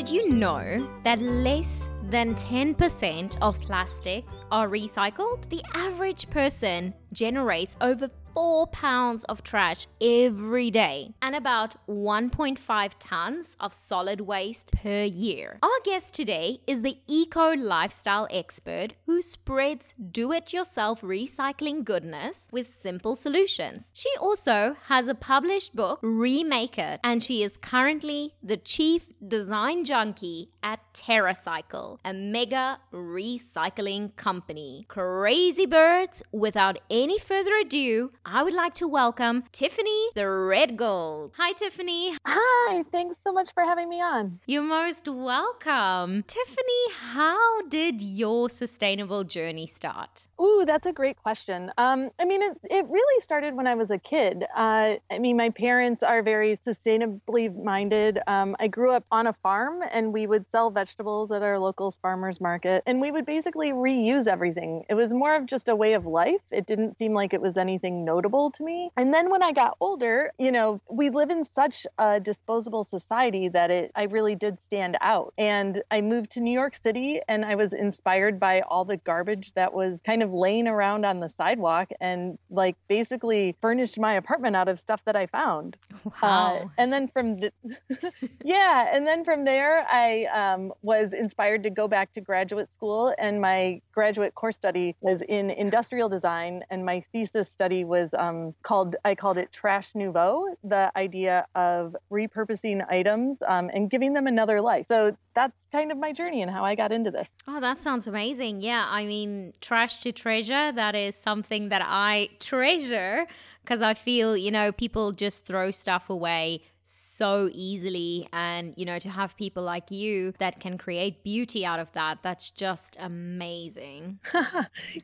Did you know that less than 10% of plastics are recycled? The average person generates over four pounds of trash every day and about 1.5 tons of solid waste per year. Our guest today is the eco lifestyle expert who spreads do it yourself recycling goodness with simple solutions. She also has a published book, Remake It, and she is currently the chief design junkie at TerraCycle, a mega recycling company. Crazy birds, without any further ado, I would like to welcome Tiffany Threadgould. Hi, Tiffany. Hi, thanks so much for having me on. You're most welcome. Tiffany, how did your sustainable journey start? Ooh, that's a great question. Um, I mean, it, it really started when I was a kid. Uh, I mean, my parents are very sustainably minded. Um, I grew up on a farm and we would sell vegetables at our local farmer's market and we would basically reuse everything. It was more of just a way of life. It didn't seem like it was anything notable to me. And then when I got older, you know, we live in such a disposable society that it I really did stand out. And I moved to New York City and I was inspired by all the garbage that was kind of laying around on the sidewalk and like basically furnished my apartment out of stuff that I found. Wow. Uh, and then from the yeah, and then from there I um, was inspired to go back to graduate school and my graduate course study was in industrial design and my thesis study was um, called I called it trash nouveau, the idea of repurposing items um, and giving them another life. So that's kind of my journey and how I got into this. Oh, that sounds amazing. Yeah, I mean, trash to treasure, that is something that I treasure because I feel, you know, people just throw stuff away so easily. And you know to have people like you that can create beauty out of that that's just amazing.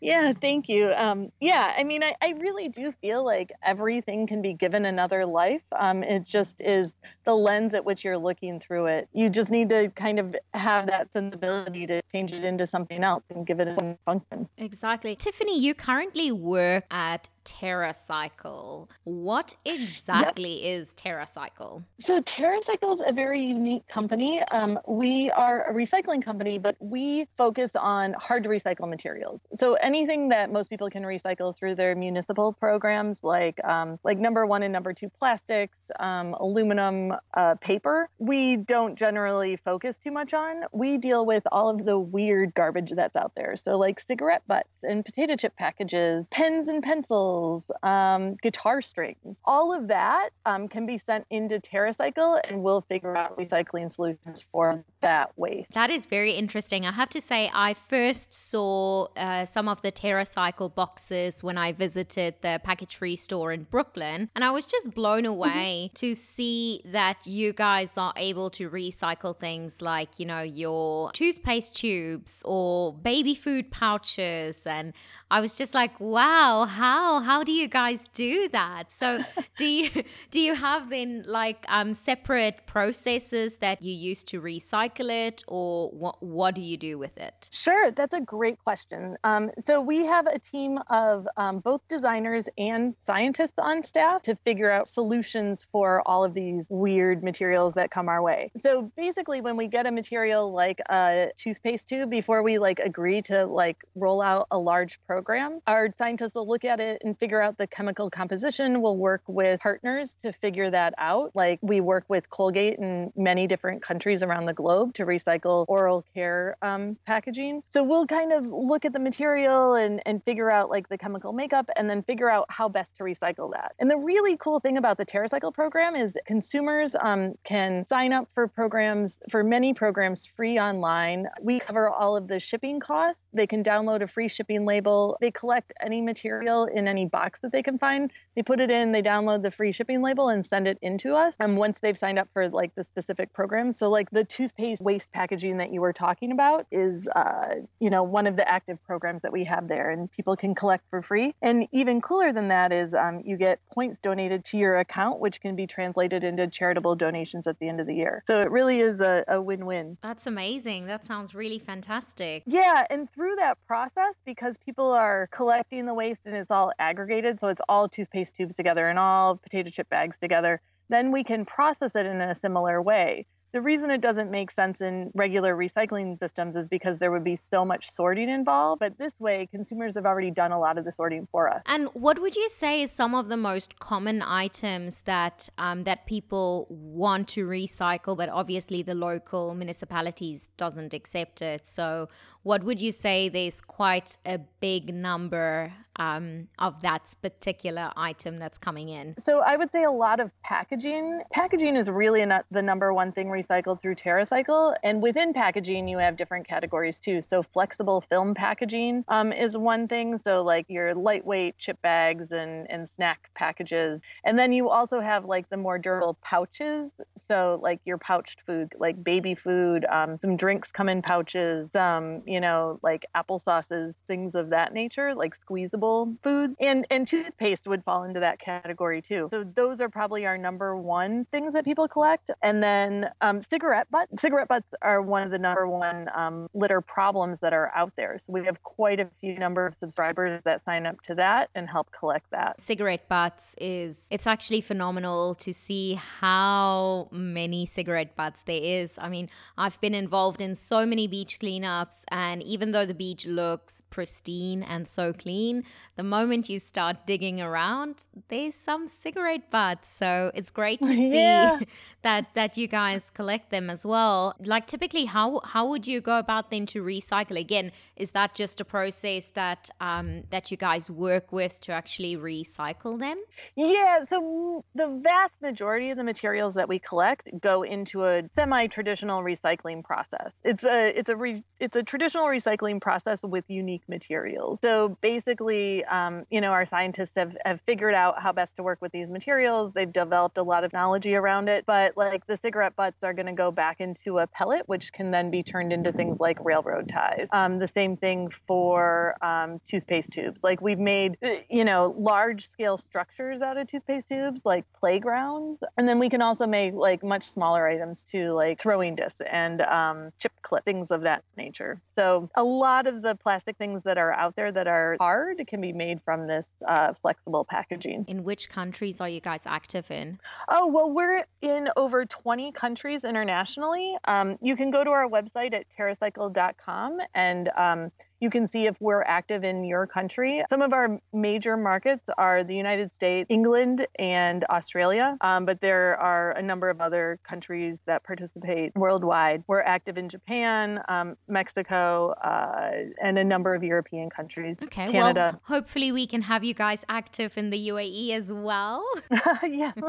Yeah thank you. Um, yeah i mean I, I really do feel like everything can be given another life. Um, it just is the lens at which you're looking through it. You just need to kind of have that sensibility to change it into something else and give it a function. Exactly. Tiffany you currently work at TerraCycle. What exactly yep. is TerraCycle? So, TerraCycle is a very unique company. Um, we are a recycling company, but we focus on hard to recycle materials. So, anything that most people can recycle through their municipal programs, like um, like number one and number two plastics, um, aluminum, uh, paper, we don't generally focus too much on. We deal with all of the weird garbage that's out there. So, like cigarette butts and potato chip packages, pens and pencils, um, guitar strings, all of that um, can be sent into TerraCycle and we'll figure out recycling solutions for that waste. That is very interesting. I have to say, I first saw uh, some of the TerraCycle boxes when I visited the package free store in Brooklyn, and I was just blown mm-hmm. away to see that you guys are able to recycle things like, you know, your toothpaste tubes or baby food pouches. And I was just like, wow, how? How do you guys do that? So do you do you have then like um separate processes that you use to recycle it or what what do you do with it? Sure, that's a great question. Um, so we have a team of um, both designers and scientists on staff to figure out solutions for all of these weird materials that come our way. So basically when we get a material like a toothpaste tube before we like agree to like roll out a large program. Our scientists will look at it and figure out the chemical composition. We'll work with partners to figure that out. Like we work with Colgate in many different countries around the globe to recycle oral care um, packaging. So we'll kind of look at the material and, and figure out like the chemical makeup and then figure out how best to recycle that. And the really cool thing about the TerraCycle program is consumers um, can sign up for programs, for many programs free online. We cover all of the shipping costs. They can download a free shipping label they collect any material in any any box that they can find. They put it in, they download the free shipping label and send it into us. And once they've signed up for like the specific program, so like the toothpaste waste packaging that you were talking about is, uh, you know, one of the active programs that we have there, and people can collect for free. And even cooler than that is um, you get points donated to your account, which can be translated into charitable donations at the end of the year. So it really is a, a win win. That's amazing. That sounds really fantastic. Yeah. And through that process, because people are collecting the waste and it's all aggregated, so it's all toothpaste tubes together and all potato chip bags together, then we can process it in a similar way. The reason it doesn't make sense in regular recycling systems is because there would be so much sorting involved. But this way, consumers have already done a lot of the sorting for us. And what would you say is some of the most common items that um, that people want to recycle, but obviously the local municipalities doesn't accept it? So, what would you say there's quite a big number um, of that particular item that's coming in? So I would say a lot of packaging. Packaging is really not the number one thing recycled through TerraCycle, and within packaging you have different categories too. So flexible film packaging um, is one thing. So like your lightweight chip bags and and snack packages, and then you also have like the more durable pouches. So like your pouched food, like baby food, um, some drinks come in pouches, some you know like applesauces, things of that nature, like squeezable foods and and toothpaste would fall into that category too. So those are probably our number one things that people collect. And then um, cigarette butts cigarette butts are one of the number one um, litter problems that are out there. So we have quite a few number of subscribers that sign up to that and help collect that. Cigarette butts is it's actually phenomenal to see how many cigarette butts there is. I mean i've been involved in so many beach cleanups and even though the beach looks pristine and so clean the moment you start digging around, there's some cigarette butts. So it's great to see that that you guys collect them as well. Like typically, how how would you go about then to recycle? Again, is that just a process that um, that you guys work with to actually recycle them? Yeah. So the vast majority of the materials that we collect go into a semi-traditional recycling process. It's a it's a re, it's a traditional recycling process with unique materials. So basically um, you know, our scientists have, have figured out how best to work with these materials. They've developed a lot of knowledge around it. But like the cigarette butts are going to go back into a pellet, which can then be turned into things like railroad ties. Um, the same thing for um, toothpaste tubes. Like we've made, uh, you know, large scale structures out of toothpaste tubes, like playgrounds. And then we can also make like much smaller items too, like throwing discs and um, chip clip, things of that nature. So a lot of the plastic things that are out there that are hard can be made from this uh, flexible packaging. In which countries are you guys active in? Oh, well, we're in over 20 countries internationally. Um, you can go to our website at terracycle.com and um, you can see if we're active in your country. Some of our major markets are the United States, England, and Australia, um, but there are a number of other countries that participate worldwide. We're active in Japan, um, Mexico, uh, and a number of European countries. Okay, Canada. well, hopefully we can have you guys active in the UAE as well. yeah.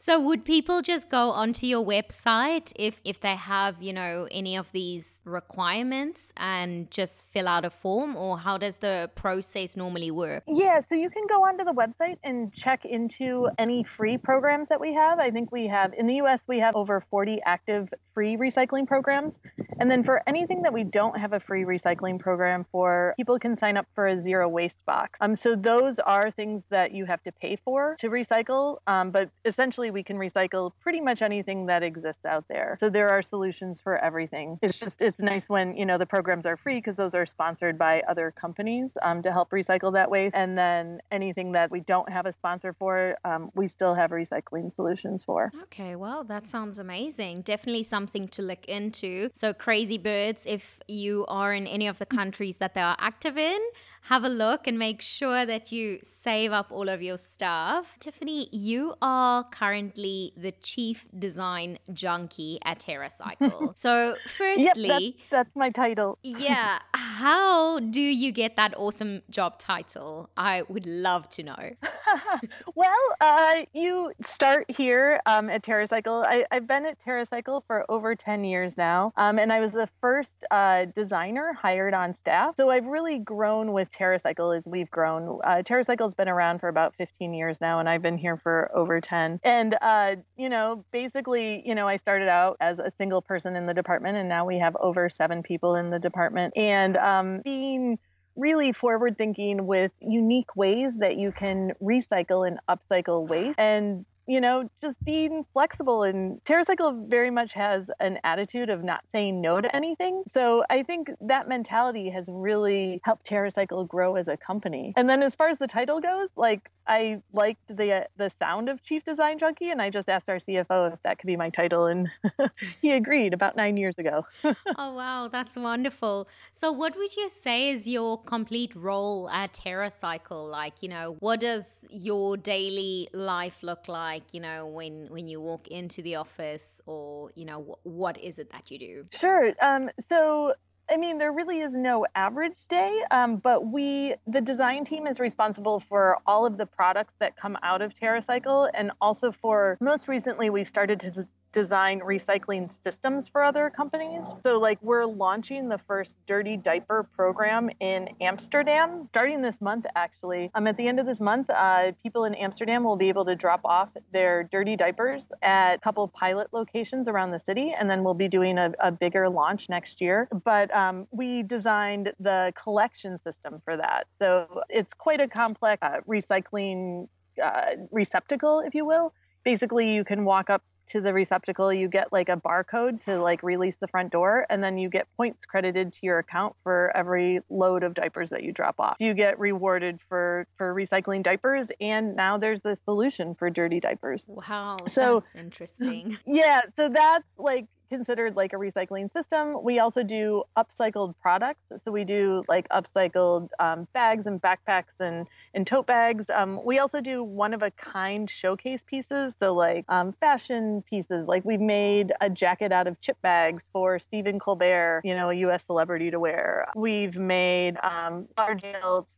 So would people just go onto your website if if they have, you know, any of these requirements and just fill out a form or how does the process normally work? Yeah, so you can go onto the website and check into any free programs that we have. I think we have in the US we have over 40 active free recycling programs. And then for anything that we don't have a free recycling program for, people can sign up for a zero waste box. Um so those are things that you have to pay for to recycle, um, but essentially we can recycle pretty much anything that exists out there. So there are solutions for everything. It's just it's nice when you know the programs are free because those are sponsored by other companies um, to help recycle that waste. And then anything that we don't have a sponsor for, um, we still have recycling solutions for. Okay, well that sounds amazing. Definitely something to look into. So Crazy Birds, if you are in any of the countries that they are active in have a look and make sure that you save up all of your stuff. Tiffany, you are currently the chief design junkie at TerraCycle. so, firstly, yep, that's, that's my title. yeah, how do you get that awesome job title? I would love to know. well, uh, you start here um, at TerraCycle. I, have been at TerraCycle for over 10 years now, um, and I was the first uh, designer hired on staff. So I've really grown with TerraCycle as we've grown. Uh, TerraCycle's been around for about 15 years now, and I've been here for over 10. And uh, you know, basically, you know, I started out as a single person in the department, and now we have over seven people in the department. And um, being really forward thinking with unique ways that you can recycle and upcycle waste and you know, just being flexible. And TerraCycle very much has an attitude of not saying no to anything. So I think that mentality has really helped TerraCycle grow as a company. And then as far as the title goes, like I liked the the sound of Chief Design Junkie, and I just asked our CFO if that could be my title, and he agreed about nine years ago. oh wow, that's wonderful. So, what would you say is your complete role at TerraCycle? Like, you know, what does your daily life look like? You know, when when you walk into the office, or you know, what is it that you do? Sure. Um, so I mean, there really is no average day, um, but we, the design team, is responsible for all of the products that come out of TerraCycle, and also for most recently, we've started to design recycling systems for other companies. So, like, we're launching the first dirty diaper program in Amsterdam starting this month, actually. Um, at the end of this month, uh, people in Amsterdam will be able to drop off their dirty diapers at a couple pilot locations around the city, and then we'll be doing a, a bigger launch next year. But um, we designed the collection system for that. So, it's quite a complex uh, recycling uh, receptacle, if you will. Basically, you can walk up to the receptacle, you get like a barcode to like release the front door, and then you get points credited to your account for every load of diapers that you drop off. You get rewarded for for recycling diapers, and now there's a solution for dirty diapers. Wow, so that's interesting. Yeah, so that's like considered like a recycling system. We also do upcycled products. So we do like upcycled um, bags and backpacks and, and tote bags. Um, we also do one of a kind showcase pieces. So like um, fashion pieces. Like we've made a jacket out of chip bags for Stephen Colbert, you know, a U.S. celebrity to wear. We've made um, large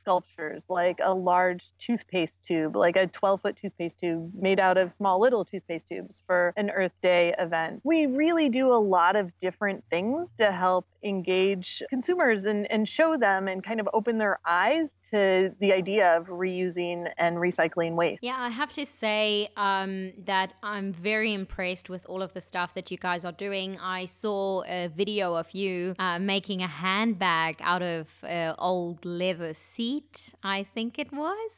sculptures like a large toothpaste tube, like a 12 foot toothpaste tube made out of small little toothpaste tubes for an Earth Day event. We really do do a lot of different things to help engage consumers and, and show them and kind of open their eyes to the idea of reusing and recycling waste. Yeah, I have to say um, that I'm very impressed with all of the stuff that you guys are doing. I saw a video of you uh, making a handbag out of uh, old leather seat, I think it was.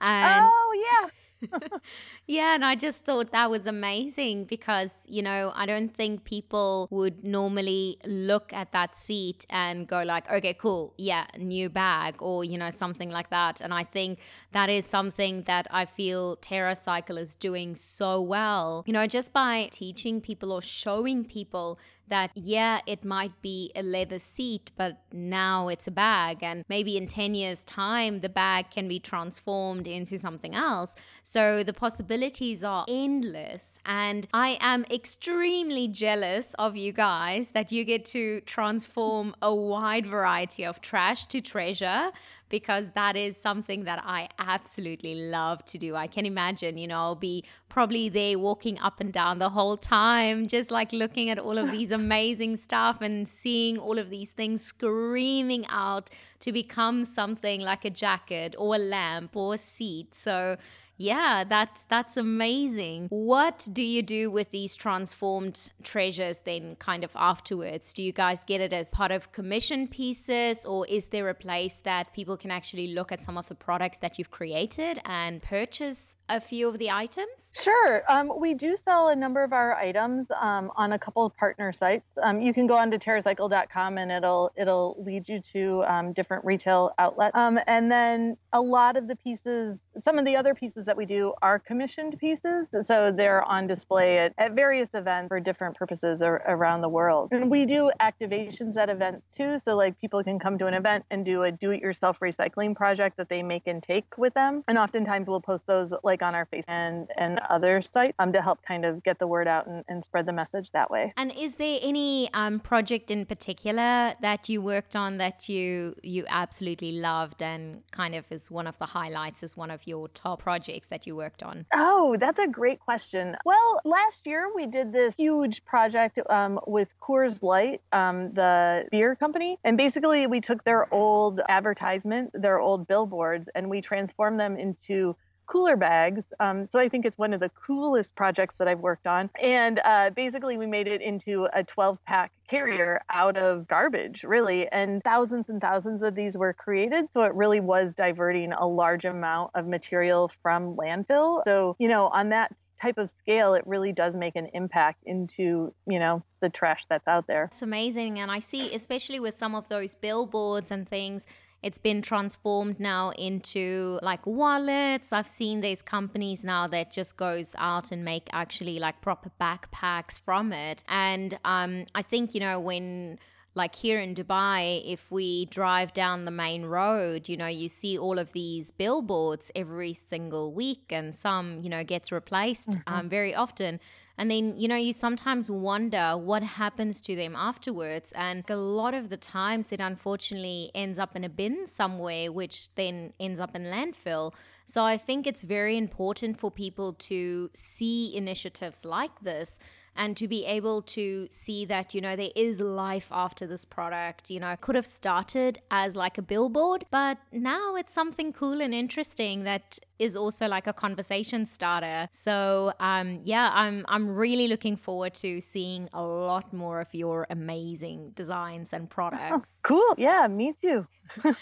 And oh, yeah yeah, and I just thought that was amazing because, you know, I don't think people would normally look at that seat and go like, okay, cool, yeah, new bag or, you know, something like that. And I think that is something that I feel TerraCycle is doing so well, you know, just by teaching people or showing people that, yeah, it might be a leather seat, but now it's a bag. And maybe in 10 years' time, the bag can be transformed into something else. So the possibilities are endless. And I am extremely jealous of you guys that you get to transform a wide variety of trash to treasure because that is something that I absolutely love to do. I can imagine, you know, I'll be probably there walking up and down the whole time, just like looking at all of these amazing stuff and seeing all of these things screaming out to become something like a jacket or a lamp or a seat. So, yeah, that's that's amazing. What do you do with these transformed treasures then kind of afterwards? Do you guys get it as part of commission pieces or is there a place that people can actually look at some of the products that you've created and purchase a few of the items? Sure. Um, we do sell a number of our items um, on a couple of partner sites. Um, you can go on to terracycle.com and it'll it'll lead you to um, different retail outlets. Um, and then a lot of the pieces, some of the other pieces that we do are commissioned pieces, so they're on display at, at various events for different purposes ar- around the world. And we do activations at events too, so like people can come to an event and do a do-it-yourself recycling project that they make and take with them. And oftentimes we'll post those like on our face and and other sites um, to help kind of get the word out and, and spread the message that way. And is there any um, project in particular that you worked on that you you absolutely loved and kind of is one of the highlights as one of your top projects? Projects that you worked on? Oh, that's a great question. Well, last year we did this huge project um, with Coors Light, um, the beer company. And basically, we took their old advertisement, their old billboards, and we transformed them into cooler bags. Um, so I think it's one of the coolest projects that I've worked on. And uh, basically, we made it into a 12 pack carrier out of garbage, really. And thousands and thousands of these were created. So it really was diverting a large amount of material from landfill. So, you know, on that type of scale, it really does make an impact into, you know, the trash that's out there. It's amazing. And I see, especially with some of those billboards and things, it's been transformed now into like wallets. I've seen these companies now that just goes out and make actually like proper backpacks from it. And um, I think, you know, when like here in Dubai, if we drive down the main road, you know, you see all of these billboards every single week, and some, you know, gets replaced mm-hmm. um, very often. And then, you know, you sometimes wonder what happens to them afterwards. And a lot of the times it unfortunately ends up in a bin somewhere, which then ends up in landfill. So I think it's very important for people to see initiatives like this and to be able to see that, you know, there is life after this product. You know, could have started as like a billboard, but now it's something cool and interesting that is also like a conversation starter. So um, yeah, I'm I'm really looking forward to seeing a lot more of your amazing designs and products. Oh, cool. Yeah, me too.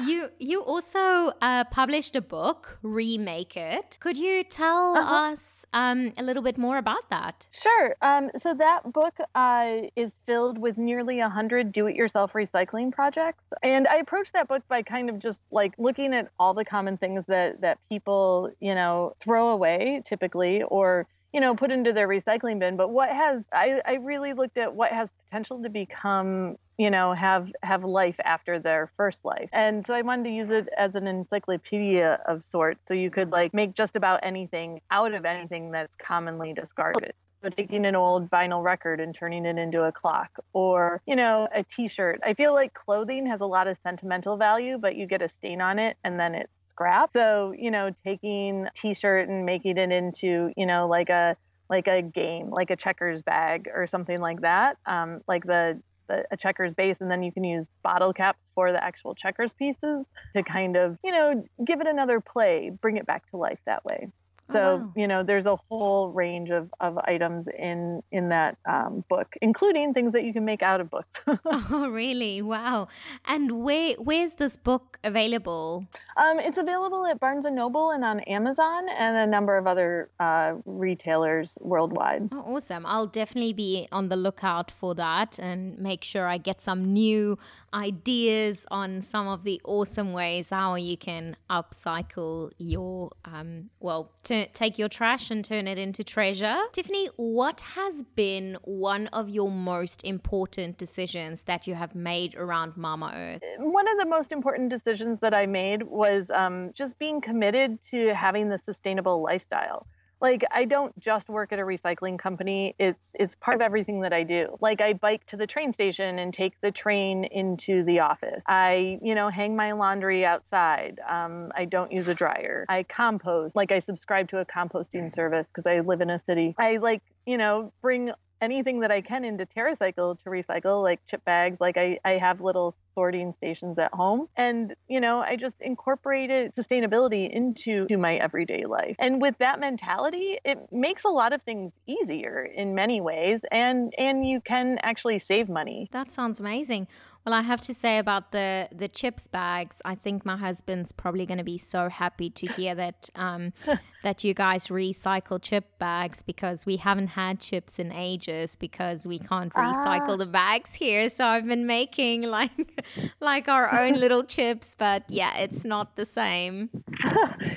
you you also uh, published a book, Remake It. Could you tell uh-huh. us um, a little bit more about that? Sure. Um, so that book uh, is filled with nearly a hundred do-it-yourself recycling projects, and I approached that book by kind of just like looking at all the common things that that people you know throw away typically or you know put into their recycling bin. But what has I, I really looked at what has potential to become you know have have life after their first life. And so i wanted to use it as an encyclopedia of sorts. So you could like make just about anything out of anything that's commonly discarded taking an old vinyl record and turning it into a clock or you know a t-shirt. I feel like clothing has a lot of sentimental value but you get a stain on it and then it's scrap so you know taking t-shirt and making it into you know like a like a game like a checkers bag or something like that um, like the a checkers base and then you can use bottle caps for the actual checkers pieces to kind of you know give it another play bring it back to life that way so oh, wow. you know there's a whole range of, of items in in that um, book including things that you can make out of books oh really? Wow. And where where's this book available? Um, it's available at barnes and noble and on amazon and a number of other uh, retailers worldwide. Oh, awesome. I'll definitely be on the lookout for that and make sure i get some new ideas on some of the awesome ways how you can upcycle your um, well to take your trash and turn it into treasure. Tiffany, what has been one of your most important decisions that you have made around Mama Earth? One of the most important decisions that I made was um, just being committed to having the sustainable lifestyle like I don't just work at a recycling company. It's it's part of everything that I do. Like I bike to the train station and take the train into the office. I, you know, hang my laundry outside. Um, I don't use a dryer. I compost. Like I subscribe to a composting service because I live in a city. I like, you know, bring anything that I can into TerraCycle to recycle, like chip bags. Like I, I have little sorting stations at home. And, you know, I just incorporated sustainability into to my everyday life. And with that mentality, it makes a lot of things easier in many ways and and you can actually save money. That sounds amazing. Well, I have to say about the the chips bags, I think my husband's probably going to be so happy to hear that um, that you guys recycle chip bags because we haven't had chips in ages because we can't recycle ah. the bags here. So I've been making like like our own little chips, but yeah, it's not the same.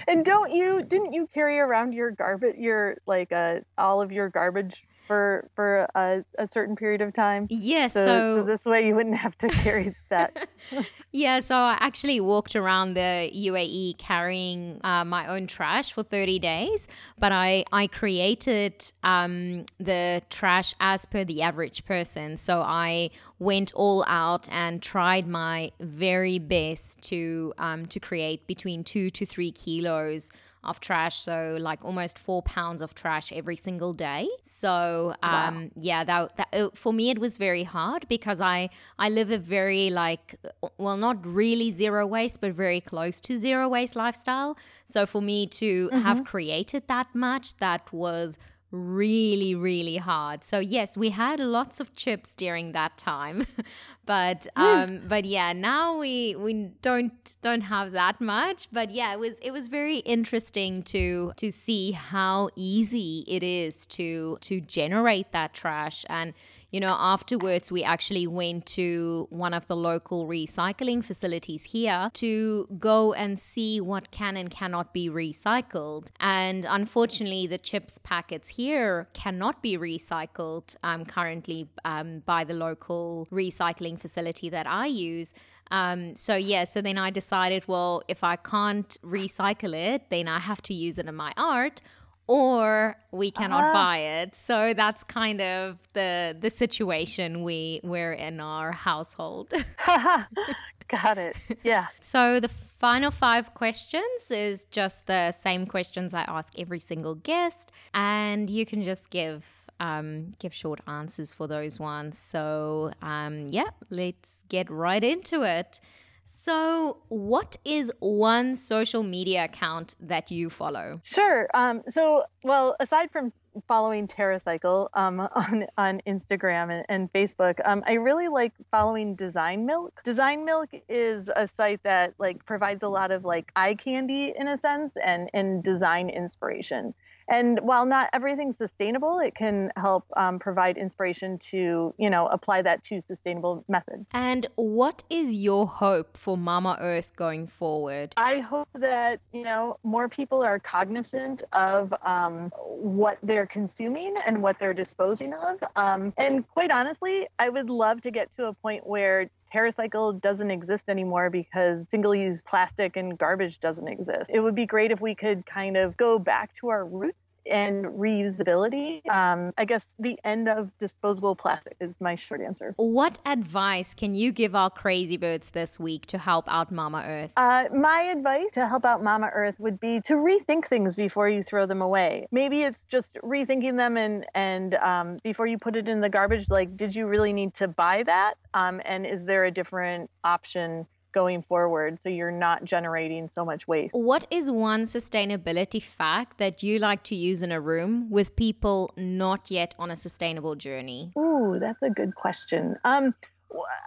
and don't you didn't you carry around your garbage your like uh all of your garbage for for a, a certain period of time. Yes. So, so, so, this way you wouldn't have to carry that. yeah. So I actually walked around the UAE carrying uh, my own trash for 30 days, but I I created um, the trash as per the average person. So I went all out and tried my very best to um, to create between two to three kilos of trash. So like almost four pounds of trash every single day. So um, wow. yeah, that, that uh, for me it was very hard because I I live a very like well not really zero waste but very close to zero waste lifestyle. So for me to mm-hmm. have created that much, that was really really hard. So yes we had lots of chips during that time but um but yeah now we we don't don't have that much. But yeah it was it was very interesting to to see how easy it is to to generate that trash. And you know, afterwards, we actually went to one of the local recycling facilities here to go and see what can and cannot be recycled. And unfortunately, the chips packets here cannot be recycled um, currently um, by the local recycling facility that I use. Um, so yeah, so then I decided, well, if I can't recycle it, then I have to use it in my art or we cannot uh-huh. buy it. So that's kind of the the situation we we're in our household. Got it. Yeah. So the final five questions is just the same questions I ask every single guest, and you can just give um, give short answers for those ones. So um, yeah, let's get right into it. So, what is one social media account that you follow? Sure. Um, so, well, aside from following TerraCycle um, on on Instagram and, and Facebook. Um, I really like following Design Milk. Design Milk is a site that like provides a lot of like eye candy in a sense and and design inspiration. And while not everything's sustainable, it can help um, provide inspiration to, you know, apply that to sustainable methods. And what is your hope for Mama Earth going forward? I hope that, you know, more people are cognizant of um, what they're consuming and what they're disposing of. Um, and quite honestly, I would love to get to a point where TerraCycle doesn't exist anymore because single use plastic and garbage doesn't exist. It would be great if we could kind of go back to our roots and reusability. Um, I guess the end of disposable plastic is my short answer. What advice can you give our crazy birds this week to help out Mama Earth? Uh, my advice to help out Mama Earth would be to rethink things before you throw them away. Maybe it's just rethinking them and and um, before you put it in the garbage, like, did you really need to buy that? Um, and is there a different option? Going forward so you're not generating so much waste. What is one sustainability fact that you like to use in a room with people not yet on a sustainable journey? Ooh, that's a good question. Um,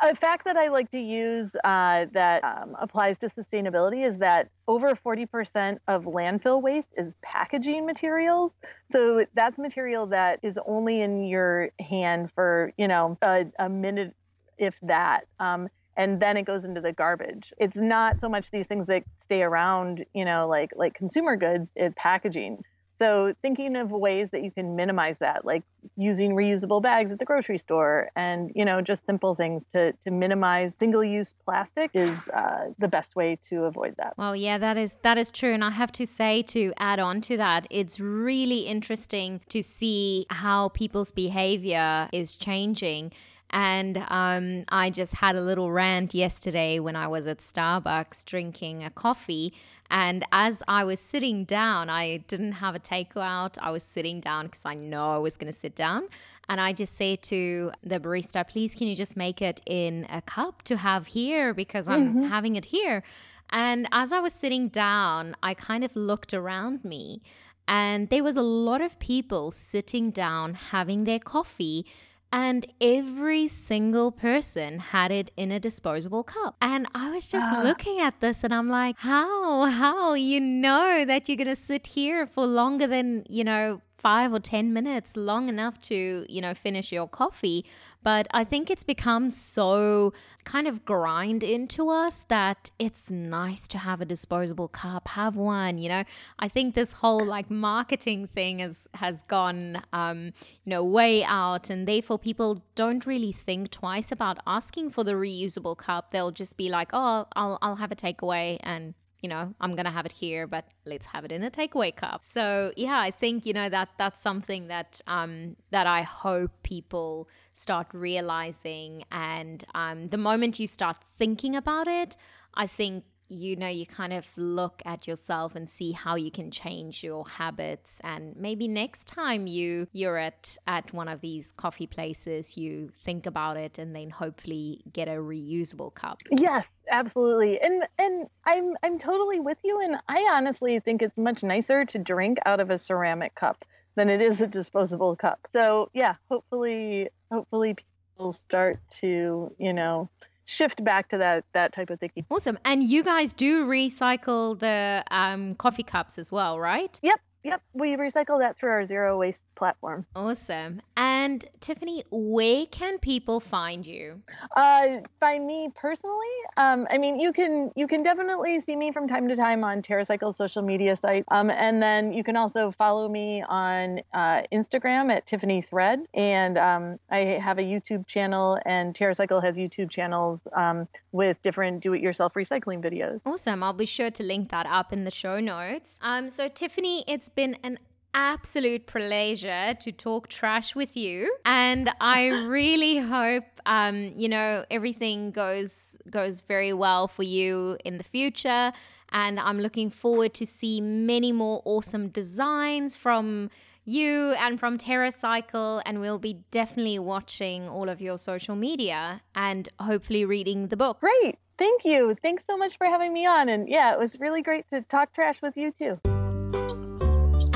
a fact that I like to use uh, that um, applies to sustainability is that over 40% of landfill waste is packaging materials. So that's material that is only in your hand for, you know, a, a minute, if that. Um, and then it goes into the garbage. It's not so much these things that stay around, you know, like like consumer goods, it's packaging. So thinking of ways that you can minimize that, like using reusable bags at the grocery store, and you know, just simple things to to minimize single-use plastic is uh, the best way to avoid that. Well, yeah, that is that is true, and I have to say to add on to that, it's really interesting to see how people's behavior is changing and um, I just had a little rant yesterday when I was at Starbucks drinking a coffee. And as I was sitting down, I didn't have a takeout. I was sitting down because I know I was going to sit down. And I just say to the barista, please, can you just make it in a cup to have here because I'm mm-hmm. having it here. And as I was sitting down, I kind of looked around me and there was a lot of people sitting down having their coffee and every single person had it in a disposable cup. And I was just uh. looking at this and I'm like, how, how, you know that you're going to sit here for longer than, you know, five or 10 minutes, long enough to, you know, finish your coffee. But I think it's become so kind of grind into us that it's nice to have a disposable cup, have one, you know. I think this whole like marketing thing has has gone um, you know, way out and therefore people don't really think twice about asking for the reusable cup. They'll just be like, "Oh, I'll I'll have a takeaway and you know, I'm gonna have it here, but let's have it in a takeaway cup. So yeah, I think you know that that's something that um, that I hope people start realizing, and um, the moment you start thinking about it, I think you know, you kind of look at yourself and see how you can change your habits. And maybe next time you you're at at one of these coffee places, you think about it and then hopefully get a reusable cup. Yes, absolutely. And and I'm I'm totally with you. And I honestly think it's much nicer to drink out of a ceramic cup than it is a disposable cup. So yeah, hopefully hopefully people start to, you know, shift back to that that type of thinking. Awesome. And you guys do recycle the um, coffee cups as well, right? Yep. Yep, we recycle that through our zero waste platform. Awesome. And Tiffany, where can people find you? Uh, find me personally. Um, I mean, you can you can definitely see me from time to time on TerraCycle's social media site. Um, and then you can also follow me on uh, Instagram at Tiffany Thread. And um, I have a YouTube channel, and TerraCycle has YouTube channels um, with different do-it-yourself recycling videos. Awesome. I'll be sure to link that up in the show notes. Um, so Tiffany, it's been an absolute pleasure to talk trash with you and i really hope um, you know everything goes goes very well for you in the future and i'm looking forward to see many more awesome designs from you and from TerraCycle, and we'll be definitely watching all of your social media and hopefully reading the book. Great. Thank you. Thanks so much for having me on. And yeah, it was really great to talk trash with you too.